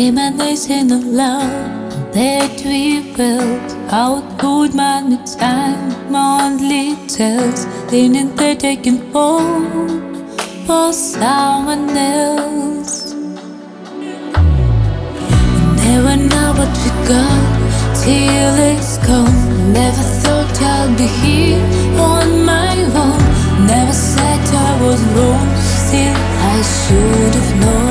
Reminiscing of love that we felt. How good man with time only tells. Leaning they taking hold for someone else. Never know what we got till it's gone. Never thought I'd be here on my own. Never said I was wrong, still I should've known.